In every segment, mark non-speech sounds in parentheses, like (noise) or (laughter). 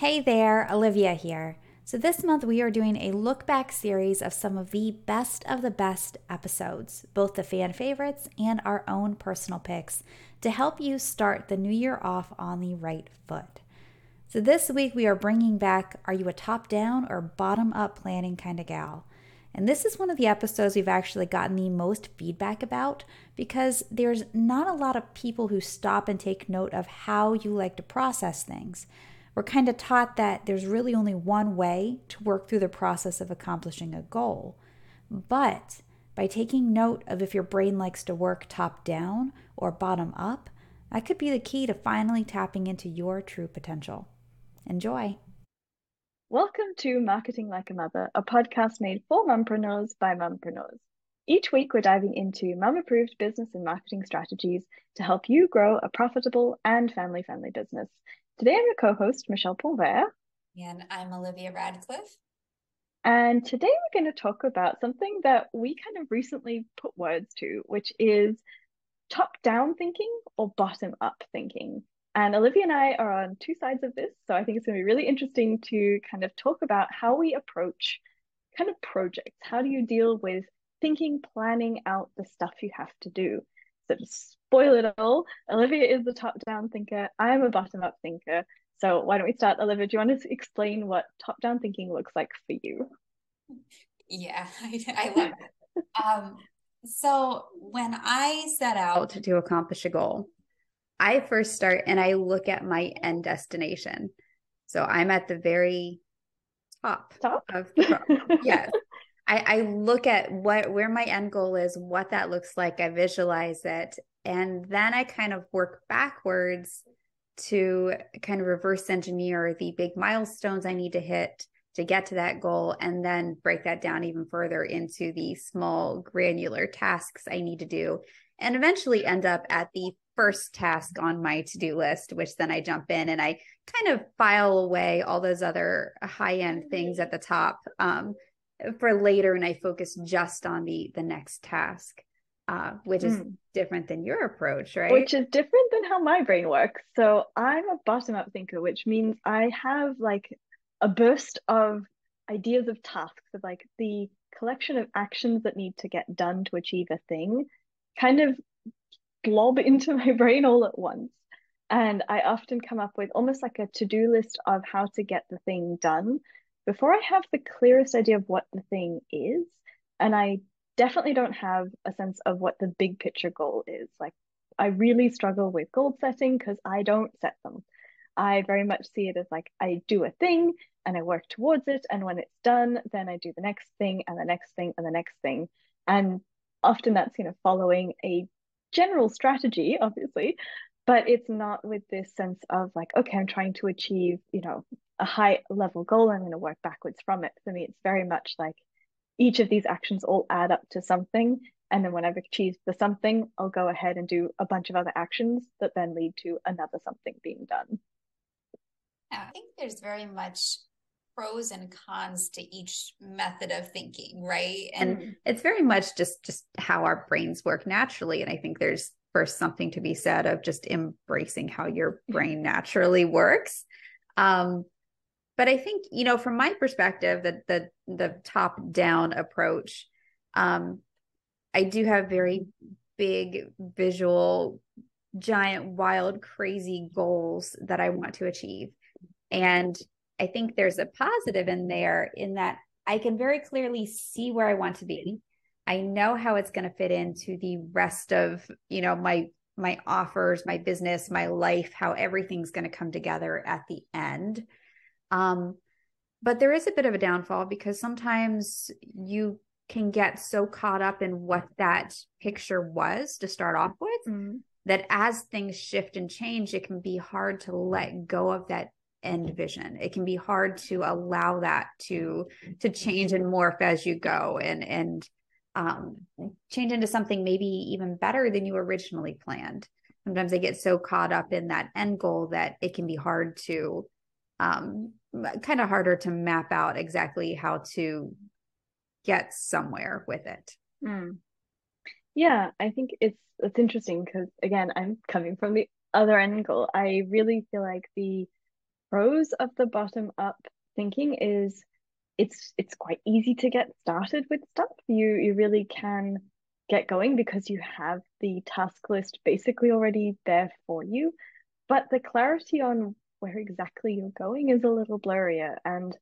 Hey there, Olivia here. So, this month we are doing a look back series of some of the best of the best episodes, both the fan favorites and our own personal picks, to help you start the new year off on the right foot. So, this week we are bringing back Are You a Top Down or Bottom Up Planning Kind of Gal? And this is one of the episodes we've actually gotten the most feedback about because there's not a lot of people who stop and take note of how you like to process things we're kind of taught that there's really only one way to work through the process of accomplishing a goal. But by taking note of if your brain likes to work top down or bottom up, that could be the key to finally tapping into your true potential. Enjoy. Welcome to Marketing Like a Mother, a podcast made for mompreneurs by mompreneurs. Each week, we're diving into mom approved business and marketing strategies to help you grow a profitable and family friendly business Today I'm your co-host, Michelle Ponvert. And I'm Olivia Radcliffe. And today we're going to talk about something that we kind of recently put words to, which is top-down thinking or bottom-up thinking. And Olivia and I are on two sides of this. So I think it's going to be really interesting to kind of talk about how we approach kind of projects. How do you deal with thinking, planning out the stuff you have to do? So to spoil it all, Olivia is the top-down thinker. I am a bottom-up thinker. So why don't we start, Olivia? Do you want to explain what top-down thinking looks like for you? Yeah, (laughs) I, I love it. um, so when I set out to accomplish a goal, I first start and I look at my end destination. So I'm at the very top, top? of the yes. I, I look at what where my end goal is, what that looks like. I visualize it, and then I kind of work backwards to kind of reverse engineer the big milestones I need to hit to get to that goal, and then break that down even further into the small granular tasks I need to do, and eventually end up at the first task on my to-do list which then i jump in and i kind of file away all those other high end things at the top um, for later and I focus just on the the next task. Uh, which is mm. different than your approach, right? Which is different than how my brain works. So I'm a bottom up thinker, which means I have like a burst of ideas of tasks of like the collection of actions that need to get done to achieve a thing kind of blob (laughs) into my brain all at once. And I often come up with almost like a to do list of how to get the thing done before I have the clearest idea of what the thing is, and I definitely don't have a sense of what the big picture goal is. Like, I really struggle with goal setting because I don't set them. I very much see it as like I do a thing and I work towards it. And when it's done, then I do the next thing and the next thing and the next thing. And often that's, you know, following a general strategy, obviously, but it's not with this sense of like, okay, I'm trying to achieve, you know, a high level goal i'm going to work backwards from it. For me it's very much like each of these actions all add up to something and then when i've achieved the something i'll go ahead and do a bunch of other actions that then lead to another something being done. I think there's very much pros and cons to each method of thinking right? And mm. it's very much just just how our brains work naturally and i think there's first something to be said of just embracing how your brain naturally works. Um, but I think you know from my perspective that the the top down approach um I do have very big visual giant wild crazy goals that I want to achieve and I think there's a positive in there in that I can very clearly see where I want to be. I know how it's going to fit into the rest of, you know, my my offers, my business, my life, how everything's going to come together at the end. Um, but there is a bit of a downfall because sometimes you can get so caught up in what that picture was to start off with mm-hmm. that as things shift and change, it can be hard to let go of that end vision. It can be hard to allow that to to change and morph as you go and and um, change into something maybe even better than you originally planned. Sometimes they get so caught up in that end goal that it can be hard to um, kind of harder to map out exactly how to get somewhere with it. Mm. Yeah, I think it's it's interesting because again, I'm coming from the other angle. I really feel like the pros of the bottom up thinking is it's it's quite easy to get started with stuff. You you really can get going because you have the task list basically already there for you. But the clarity on where exactly you're going is a little blurrier. And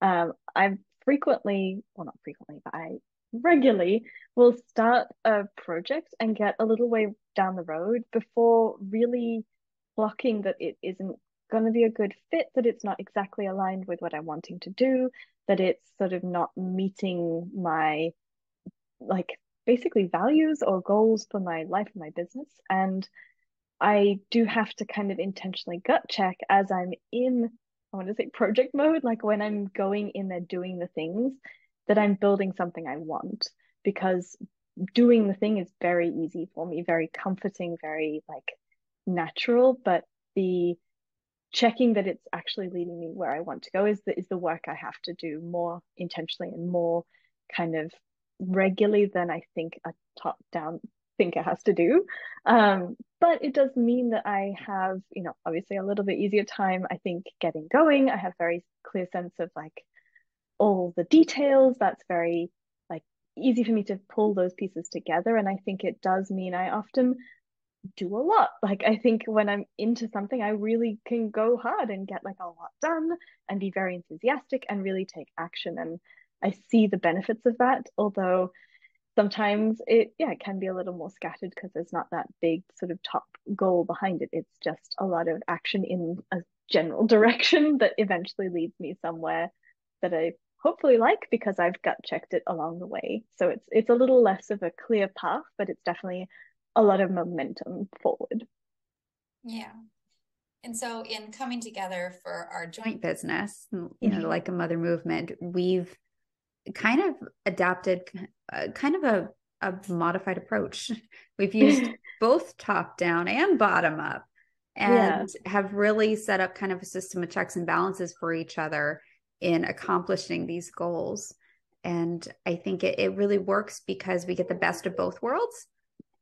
um, I've frequently, well, not frequently, but I regularly will start a project and get a little way down the road before really blocking that it isn't going to be a good fit, that it's not exactly aligned with what I'm wanting to do, that it's sort of not meeting my like basically values or goals for my life and my business. And I do have to kind of intentionally gut check as I'm in, I want to say project mode, like when I'm going in there doing the things that I'm building something I want. Because doing the thing is very easy for me, very comforting, very like natural. But the checking that it's actually leading me where I want to go is the is the work I have to do more intentionally and more kind of regularly than I think a top down thinker has to do. Um, but it does mean that I have, you know, obviously a little bit easier time, I think, getting going. I have very clear sense of like all the details. That's very like easy for me to pull those pieces together. And I think it does mean I often do a lot. Like I think when I'm into something, I really can go hard and get like a lot done and be very enthusiastic and really take action. And I see the benefits of that, although sometimes it yeah it can be a little more scattered because there's not that big sort of top goal behind it. It's just a lot of action in a general (laughs) direction that eventually leads me somewhere that I hopefully like because I've gut checked it along the way. So it's it's a little less of a clear path, but it's definitely a lot of momentum forward. Yeah. And so in coming together for our joint business, you know, mm-hmm. like a mother movement, we've kind of adapted uh, kind of a, a modified approach. (laughs) We've used (laughs) both top down and bottom up and yeah. have really set up kind of a system of checks and balances for each other in accomplishing these goals. And I think it, it really works because we get the best of both worlds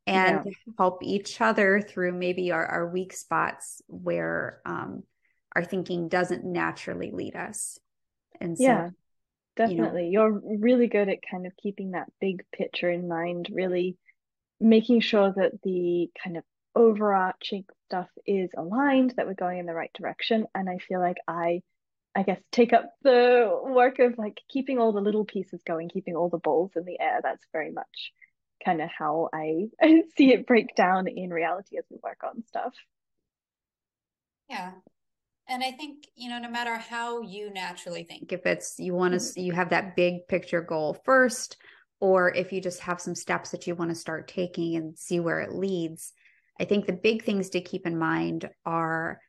and yeah. help each other through maybe our, our weak spots where um, our thinking doesn't naturally lead us. And so, yeah, definitely. You know, You're really good at kind of keeping that big picture in mind, really making sure that the kind of overarching stuff is aligned, that we're going in the right direction. And I feel like I, I guess, take up the work of like keeping all the little pieces going, keeping all the balls in the air. That's very much kind of how I, I (laughs) see it break down in reality as we work on stuff. Yeah. And I think, you know, no matter how you naturally think, if it's you want to, mm-hmm. you have that big picture goal first, or if you just have some steps that you want to start taking and see where it leads, I think the big things to keep in mind are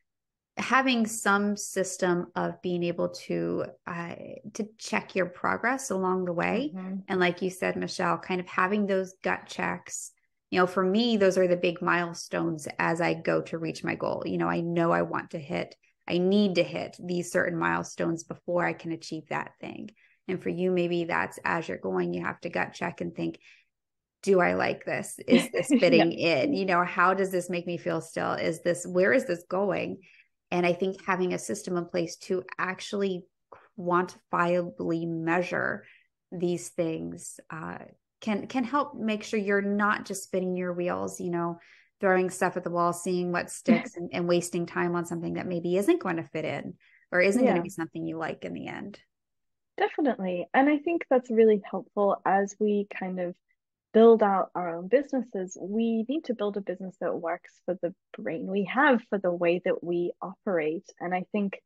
having some system of being able to uh, to check your progress along the way mm-hmm. and like you said michelle kind of having those gut checks you know for me those are the big milestones as i go to reach my goal you know i know i want to hit i need to hit these certain milestones before i can achieve that thing and for you maybe that's as you're going you have to gut check and think do I like this? Is (laughs) this fitting yeah. in? You know, how does this make me feel still? Is this, where is this going? And I think having a system in place to actually quantifiably measure these things uh, can can help make sure you're not just spinning your wheels, you know, throwing stuff at the wall, seeing what sticks, and, and wasting time on something that maybe isn't going to fit in or isn't yeah. going to be something you like in the end. Definitely. And I think that's really helpful as we kind of build out our own businesses, we need to build a business that works for the brain we have, for the way that we operate. And I think,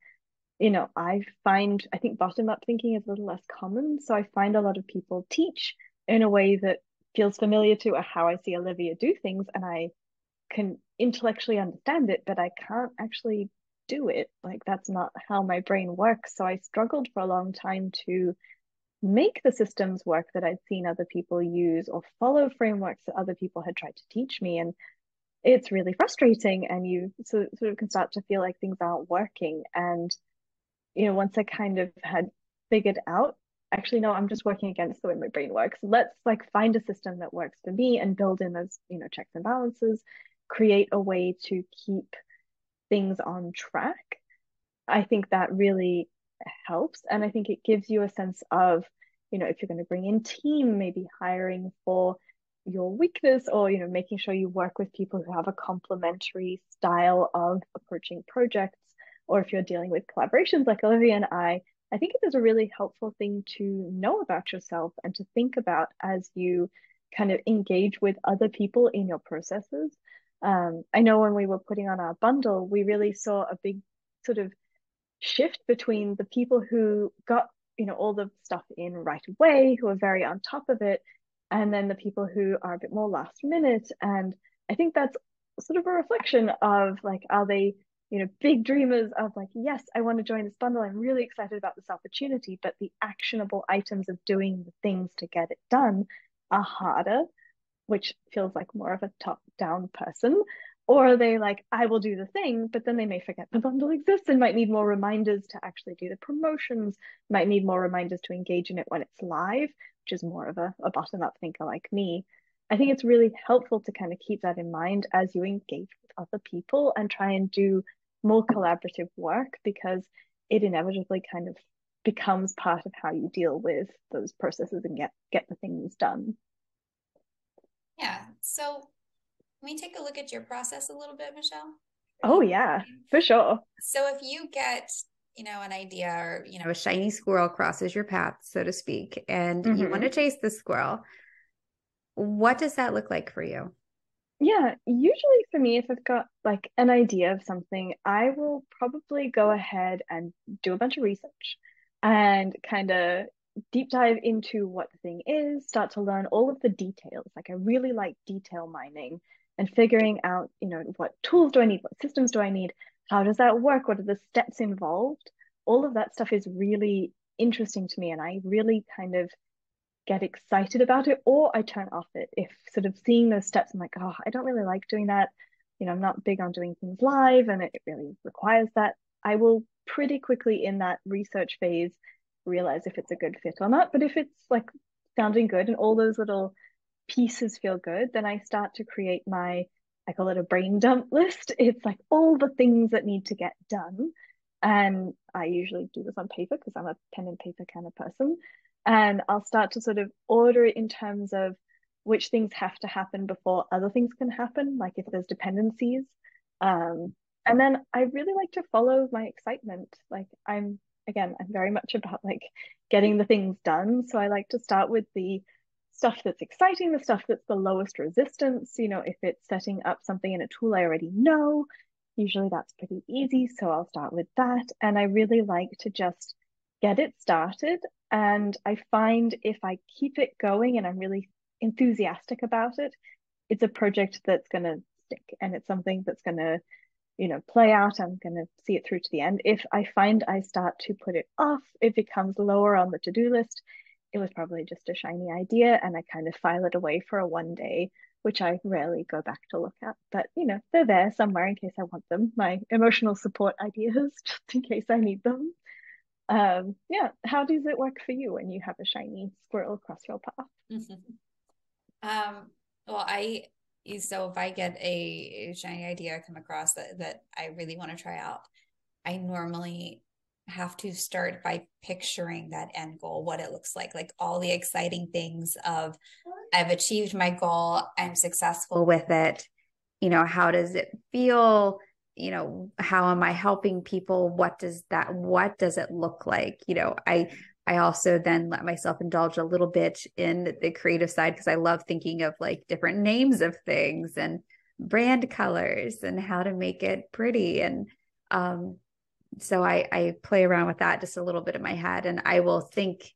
you know, I find, I think bottom up thinking is a little less common. So I find a lot of people teach in a way that feels familiar to how I see Olivia do things. And I can intellectually understand it, but I can't actually do it. Like that's not how my brain works. So I struggled for a long time to make the systems work that I'd seen other people use or follow frameworks that other people had tried to teach me. And it's really frustrating. And you sort of can start to feel like things aren't working. And, you know, once I kind of had figured out, actually, no, I'm just working against the way my brain works. Let's like find a system that works for me and build in those, you know, checks and balances, create a way to keep things on track I think that really helps. And I think it gives you a sense of, you know, if you're going to bring in team, maybe hiring for your weakness or, you know, making sure you work with people who have a complementary style of approaching projects. Or if you're dealing with collaborations like Olivia and I, I think it is a really helpful thing to know about yourself and to think about as you kind of engage with other people in your processes. Um, I know when we were putting on our bundle, we really saw a big sort of shift between the people who got you know all the stuff in right away who are very on top of it and then the people who are a bit more last minute. And i think that's sort of a reflection of like are they you know big dreamers of like yes i want to join this bundle i'm really excited about this opportunity but the actionable items of doing the things to get it done are harder which feels like more of a top down person or are they like, I will do the thing, but then they may forget the bundle exists and might need more reminders to actually do the promotions, might need more reminders to engage in it when it's live, which is more of a, a bottom up thinker like me. I think it's really helpful to kind of keep that in mind as you engage with other people and try and do more collaborative work because it inevitably kind of becomes part of how you deal with those processes and get get the things done. Yeah. So can we take a look at your process a little bit, Michelle? Oh yeah, for sure. So if you get, you know, an idea or, you know, a shiny squirrel crosses your path, so to speak, and mm-hmm. you want to chase the squirrel, what does that look like for you? Yeah, usually for me, if I've got like an idea of something, I will probably go ahead and do a bunch of research and kind of deep dive into what the thing is, start to learn all of the details. Like I really like detail mining and figuring out, you know, what tools do I need? What systems do I need? How does that work? What are the steps involved? All of that stuff is really interesting to me. And I really kind of get excited about it or I turn off it. If sort of seeing those steps, I'm like, oh, I don't really like doing that. You know, I'm not big on doing things live and it really requires that. I will pretty quickly in that research phase realize if it's a good fit or not. But if it's like sounding good and all those little pieces feel good, then I start to create my, I call it a brain dump list. (laughs) It's like all the things that need to get done. And I usually do this on paper because I'm a pen and paper kind of person. And I'll start to sort of order it in terms of which things have to happen before other things can happen, like if there's dependencies. Um, and then I really like to follow my excitement. Like I'm again, I'm very much about like getting the things done. So I like to start with the stuff that's exciting, the stuff that's the lowest resistance. You know, if it's setting up something in a tool I already know, usually that's pretty easy. So I'll start with that. And I really like to just get it started. And I find if I keep it going and I'm really enthusiastic about it, it's a project that's going to stick and it's something that's going to you know play out i'm going to see it through to the end if i find i start to put it off it becomes lower on the to-do list it was probably just a shiny idea and I kind of file it away for a one day, which I rarely go back to look at. But you know, they're there somewhere in case I want them. My emotional support ideas, (laughs) just in case I need them. Um, yeah, how does it work for you when you have a shiny squirrel across your path? (laughs) um, well, I Eh, so if I get a shiny idea come across that that I really want to try out, I normally have to start by picturing that end goal, what it looks like, like all the exciting things of I've achieved my goal, I'm successful with it. You know, how does it feel? You know, how am I helping people? What does that what does it look like? You know, I I also then let myself indulge a little bit in the creative side because I love thinking of like different names of things and brand colors and how to make it pretty and um so I, I play around with that just a little bit in my head and I will think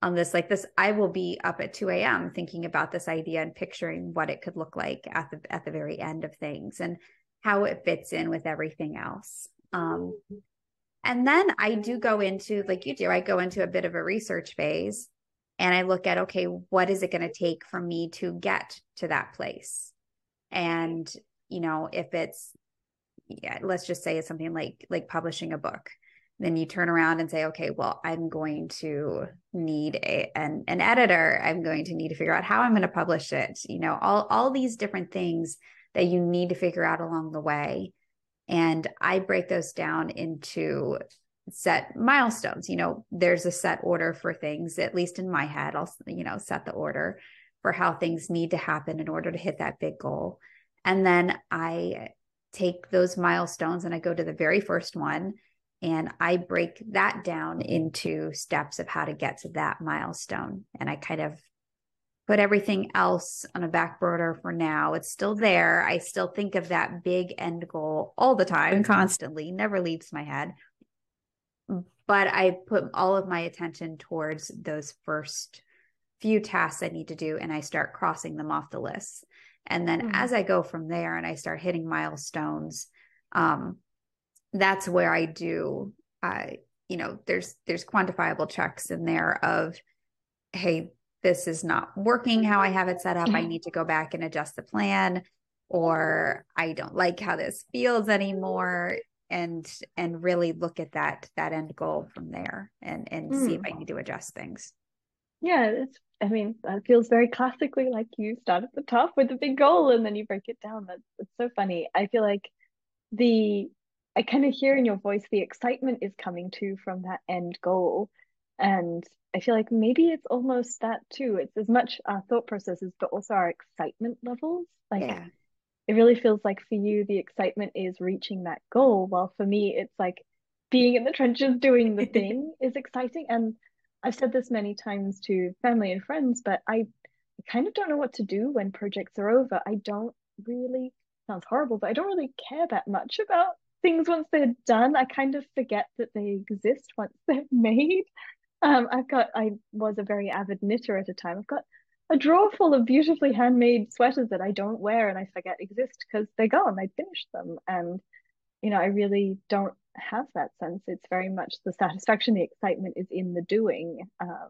on this like this I will be up at 2 a.m. thinking about this idea and picturing what it could look like at the at the very end of things and how it fits in with everything else. Um, and then I do go into like you do, I go into a bit of a research phase and I look at okay, what is it going to take for me to get to that place? And you know, if it's yeah, let's just say it's something like like publishing a book then you turn around and say okay well i'm going to need a an, an editor. I'm going to need to figure out how i'm going to publish it. You know all all these different things that you need to figure out along the way And I break those down into set milestones. You know, there's a set order for things, at least in my head, I'll, you know, set the order for how things need to happen in order to hit that big goal. And then I take those milestones and I go to the very first one and I break that down into steps of how to get to that milestone. And I kind of put everything else on a back burner for now. It's still there. I still think of that big end goal all the time, constantly, never leaves my head. But I put all of my attention towards those first few tasks I need to do and I start crossing them off the list. And then mm-hmm. as I go from there and I start hitting milestones, um, that's where I do, uh, you know, there's there's quantifiable checks in there of, hey, this is not working how I have it set up. I need to go back and adjust the plan, or I don't like how this feels anymore and and really look at that that end goal from there and and mm. see if I mm. need to adjust things. Yeah, it's I mean, that feels very classically like you start at the top with a big goal and then you break it down. That's it's so funny. I feel like the I kind of hear in your voice the excitement is coming too from that end goal. And I feel like maybe it's almost that too. It's as much our thought processes, but also our excitement levels. Like yeah. it really feels like for you, the excitement is reaching that goal. While for me, it's like being in the trenches doing the (laughs) thing is exciting. And I've said this many times to family and friends, but I kind of don't know what to do when projects are over. I don't really sounds horrible, but I don't really care that much about things once they're done. I kind of forget that they exist once they're (laughs) made. Um, I've got I was a very avid knitter at a time. I've got a drawer full of beautifully handmade sweaters that I don't wear and I forget exist because they're gone. I finished them and you know, I really don't have that sense. It's very much the satisfaction, the excitement is in the doing. Um,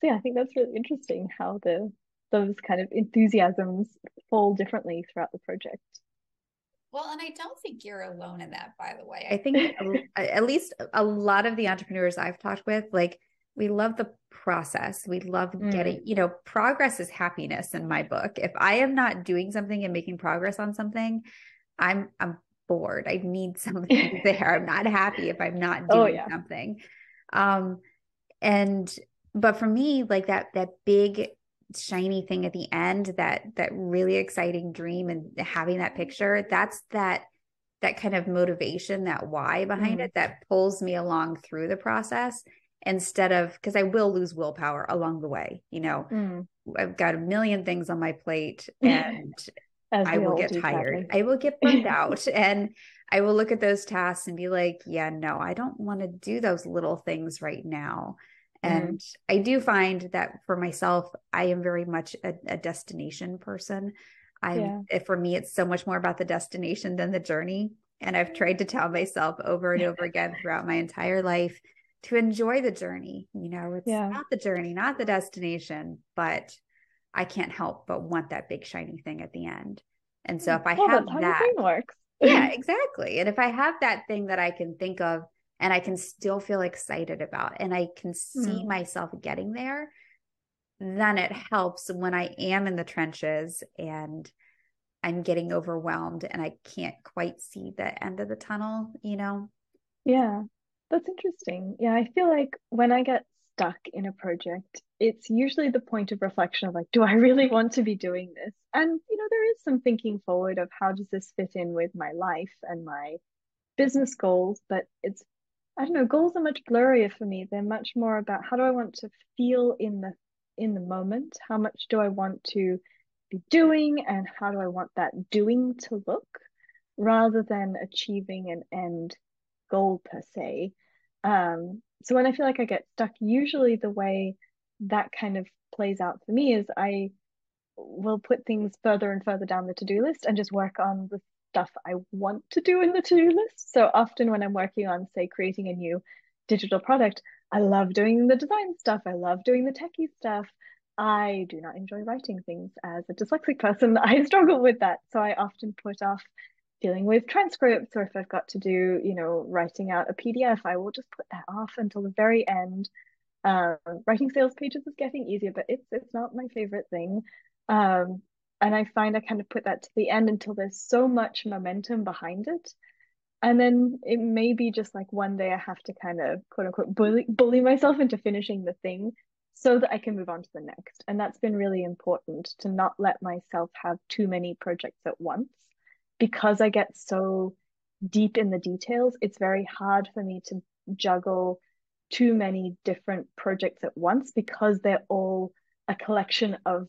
so yeah, I think that's really interesting how the those kind of enthusiasms fall differently throughout the project. Well, and I don't think you're alone in that, by the way. I think (laughs) at least a lot of the entrepreneurs I've talked with, like we love the process. We love mm. getting, you know, progress is happiness in my book. If I am not doing something and making progress on something, I'm I'm bored. I need (laughs) something (laughs) there. I'm not happy if I'm not oh, doing oh, yeah. something. Um, and but for me, like that that big shiny thing at the end, that that really exciting dream and having that picture, that's that that kind of motivation, that why behind mm. it that pulls me along through the process instead of because I will lose willpower along the way. You know, mm. I've got a million things on my plate (laughs) and I will get tired. I will get burned (laughs) out. And I will look at those tasks and be like, yeah, no, I don't want to do those little things right now. Mm-hmm. And mm. I do find that for myself, I am very much a, a destination person. I yeah. Eh, for me, it's so much more about the destination than the journey. And I've tried to tell myself over and over again throughout my entire life to enjoy the journey. You know, it's yeah. not the journey, not the destination, but I can't help but want that big shiny thing at the end. And so if I well, have that, works. yeah, (laughs) exactly. And if I have that thing that I can think of and I can still feel excited about and I can see mm. myself getting there, then it helps when I am in the trenches and I'm getting overwhelmed and I can't quite see the end of the tunnel, you know? Yeah, that's interesting. Yeah, I feel like when I get stuck in a project, it's usually the point of reflection of like, do I really want to be doing this? And, you know, there is some thinking forward of how does this fit in with my life and my business goals, but it's, I don't know, goals are much blurrier for me. They're much more about how do I want to feel in the in the moment? How much do I want to be doing and how do I want that doing to look rather than achieving an end goal per se. Um, so when I feel like I get stuck, usually the way that kind of plays out for me is I will put things further and further down the to-do list and just work on the stuff I want to do in the to-do list. So often when I'm working on, say, creating a new digital product, I love doing the design stuff. I love doing the techie stuff. I do not enjoy writing things as a dyslexic person. (laughs) I struggle with that. So I often put off dealing with transcripts or if I've got to do, you know, writing out a PDF, I will just put that off until the very end. Um, writing sales pages is getting easier, but it's it's not my favorite thing. Um, and I find I kind of put that to the end until there's so much momentum behind it and then it may be just like one day I have to kind of quote unquote bully bully myself into finishing the thing so that I can move on to the next. And that's been really important to not let myself have too many projects at once because I get so deep in the details. It's very hard for me to juggle too many different projects at once because they're all a collection of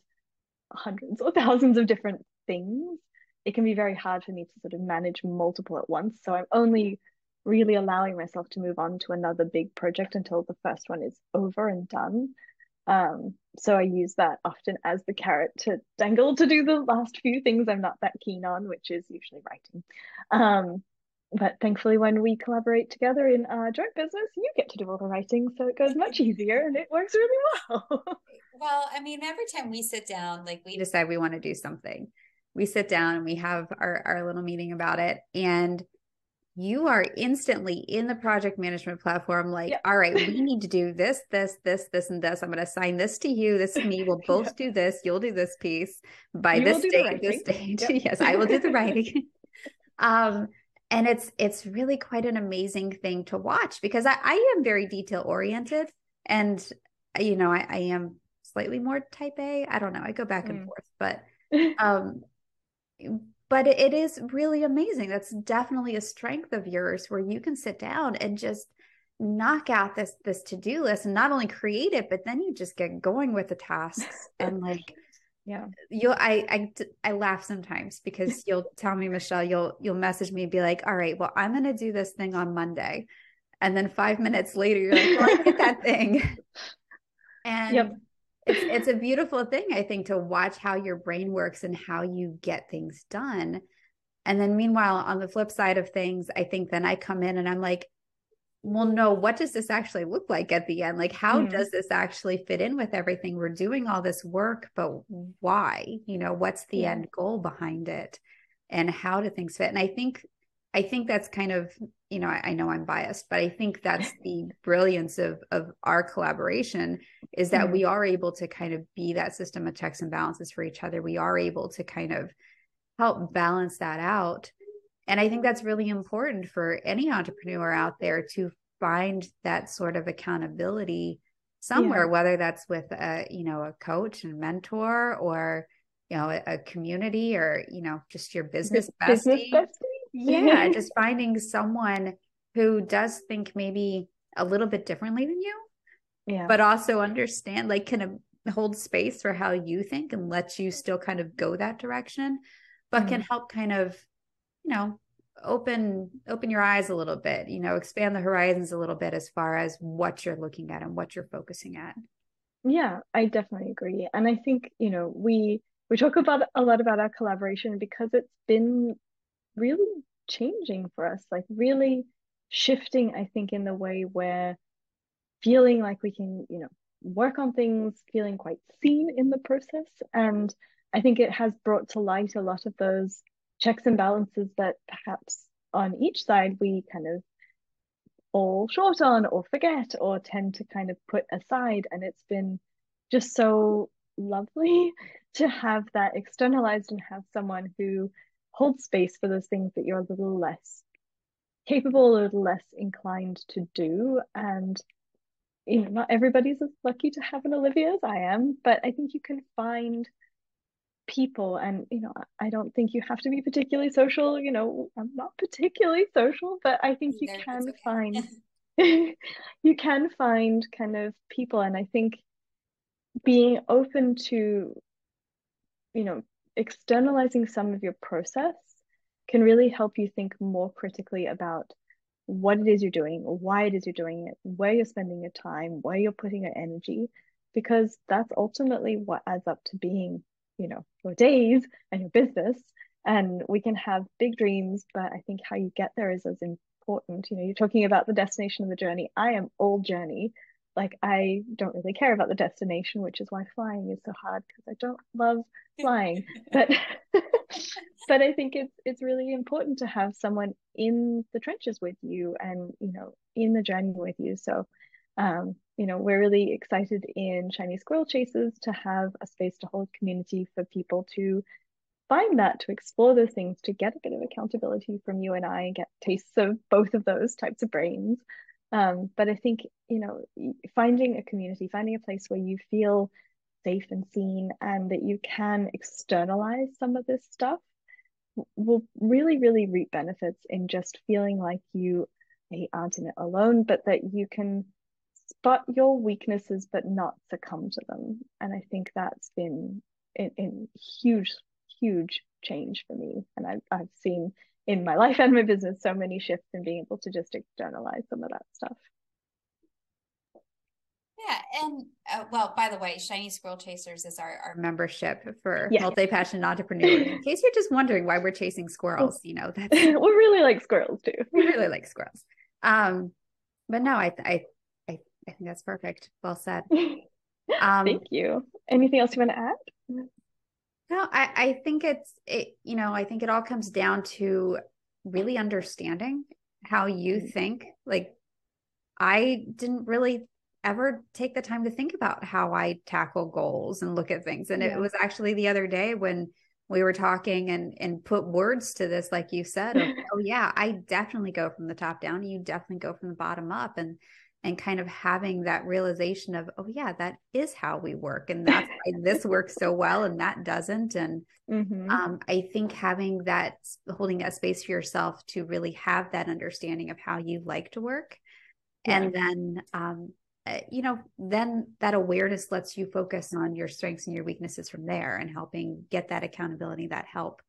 hundreds or (laughs) thousands of different things it can be very hard for me to sort of manage multiple at once. So I'm only really allowing myself to move on to another big project until the first one is over and done. Um, so I use that often as the carrot to dangle to do the last few things I'm not that keen on, which is usually writing. Um, but thankfully, when we collaborate together in our joint business, you get to do all the writing, so it goes much easier and it works really well. (laughs) well, I mean, every time we sit down, like we decide we want to do something, we sit down and we have our, our little meeting about it and you are instantly in the project management platform like all right we need to do this this this this and this. I'm going to assign this to you. This to me. We'll (laughs) both do this. You'll do this piece. By you this date this date. Yep. (laughs) yes i will do the writing. Um and it's it's really quite an amazing thing to watch because i, I am very detail oriented and you know I, I am slightly more type a i don't know i go back and mm. forth but (laughs) um but it is really amazing. That's definitely a strength of yours where you can sit down and just knock out this this to-do list and not only create it but then you just get going with the tasks and like yeah. You'll I, I i laugh sometimes because you'll tell me michelle you'll you'll message me and be like all right well i'm gonna do this thing on monday. And then five minutes later you're like well, get that thing. (laughs) And yep. it's it's a beautiful thing i think to watch how your brain works and how you get things done. And then meanwhile on the flip side of things i think then i come in and i'm like well no what does this actually look like at the end like how mm. does this actually fit in with everything we're doing all this work but why you know what's the yeah. end goal behind it and how do things fit and i think i think that's kind of you know I, I, know i'm biased but i think that's (laughs) the brilliance of of our collaboration is that mm-hmm. we are able to kind of be that system of checks and balances for each other we are able to kind of help balance that out and i think that's really important for any entrepreneur out there to find that sort of accountability somewhere yeah. whether that's with a you know a coach and mentor or you know a, a community or you know just your business bestie. business bestie yeah just finding someone who does think maybe a little bit differently than you yeah but also understand like can hold space for how you think and let you still kind of go that direction but mm can help kind of you know open open your eyes a little bit you know expand the horizons a little bit as far as what you're looking at and what you're focusing at yeah i definitely agree and i think you know we we talk about a lot about our collaboration because it's been really changing for us, like really shifting, I think, in the way where feeling like we can, you know, work on things, feeling quite seen in the process. And I think it has brought to light a lot of those checks and balances that perhaps on each side we kind of fall short on or forget or tend to kind of put aside. And it's been just so lovely (laughs) to have that externalized and have someone who holds space for those things that you're a little less capable, a little less inclined to do. And you know, not everybody's as lucky to have an Olivia as I am, but I think you can find people and you know i don't think you have to be particularly social you know i'm not particularly social but i think you can okay. find (laughs) (laughs) you can find kind of people and i think being open to you know externalizing some of your process can really help you think more critically about what it is you're doing, why it is you're doing it, where you're spending your time, where you're putting your energy, because that's ultimately what adds up to being, you know, your days and your business. And we can have big dreams, but I think how you get there is as important. You know, you're talking about the destination of the journey. I am all journey like I don't really care about the destination, which is why flying is so hard because I don't love flying. but (laughs) but I think it's it's really important to have someone in the trenches with you and you know in the journey with you. So um, you know, we're really excited in Shiny Squirrel Chasers to have a space to hold community for people to find that, to explore those things, to get a bit of accountability from you and I get tastes of both of those types of brains. Um, but I think, you know, finding a community, finding a place where you feel safe and seen and that you can externalize some of this stuff will really, really reap benefits in just feeling like you aren't in it alone, but that you can spot your weaknesses but not succumb to them. And I think that's been in, in huge, huge change for me. And I've, I've seen in my (laughs) life and my business so many shifts in being able to just externalize some of that stuff. Yeah, and uh, well, by the way, Shiny Squirrel Chasers is our, our membership for yes. multi-passion entrepreneurs. In case you're just wondering why we're chasing squirrels, you know, that's (laughs) we really like squirrels too. we really like squirrels. Um, but no, I I I, think that's perfect. Well said. (laughs) Um, Thank you. Anything else you want to add? No, I, I think it's it, you know, I think it all comes down to really understanding how you mm. think. Like I didn't really ever take the time to think about how I tackle goals and look at things. And yeah. it was actually the other day when we were talking and and put words to this, like you said, of, (laughs) oh yeah, I definitely go from the top down. You definitely go from the bottom up. And and kind of having that realization of oh yeah that is how we work and that's why this (laughs) works so well and that doesn't and mm-hmm. um, i think having that holding that space for yourself to really have that understanding of how you like to work yeah. and then um, uh, you know, then that awareness lets you focus on your strengths and your weaknesses from there and helping get that accountability, that help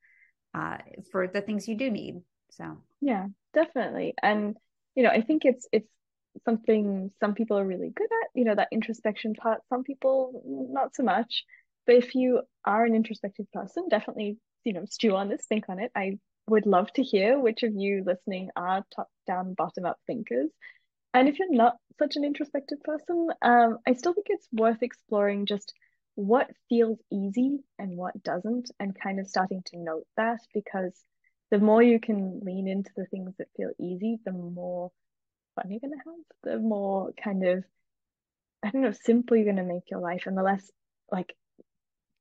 uh, for the things you do need. So, yeah, definitely. And, you know, I think it's, it's, something some people are really good at you know that introspection part some people not so much. But if you are an introspective person definitely you know stew on this think on it. I would love to hear which of you listening are top down bottom up thinkers. And if you're not such an introspective person, um, I still think it's worth exploring just what feels easy and what doesn't, and kind of starting to note that because the more you can lean into the things that feel easy, the more fun you're going to have, the more kind of, I don't know, simple you're going to make your life, and the less like,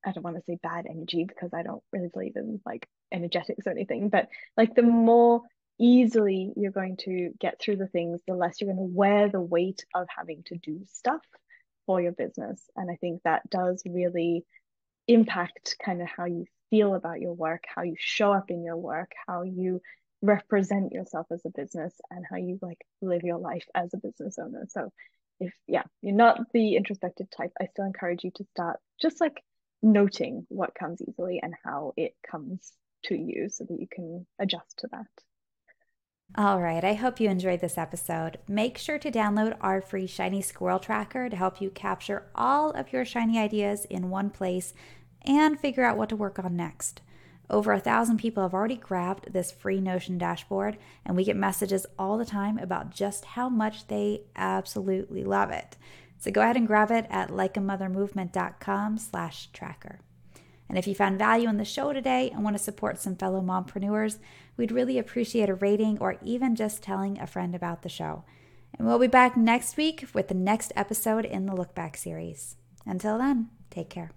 I don't want to say bad energy because I don't really believe in like energetics or anything, but like the more easily you're going to get through the things, the less you're going to wear the weight of having to do stuff for your business. And I think that does really impact kind of how you feel about your work, how you show up in your work, how you represent yourself as a business, and how you like live your life as a business owner. So if yeah, you're not the introspective type, I still encourage you to start just like noting what comes easily and how it comes to you so that you can adjust to that. All right, I hope you enjoyed this episode. Make sure to download our free Shiny Squirrel Tracker to help you capture all of your shiny ideas in one place and figure out what to work on next. Over a thousand people have already grabbed this free Notion dashboard, and we get messages all the time about just how much they absolutely love it. So go ahead and grab it at likeamothermovement.com slash tracker. And if you found value in the show today and want to support some fellow mompreneurs, we'd really appreciate a rating or even just telling a friend about the show. And we'll be back next week with the next episode in the Look Back series. Until then, take care.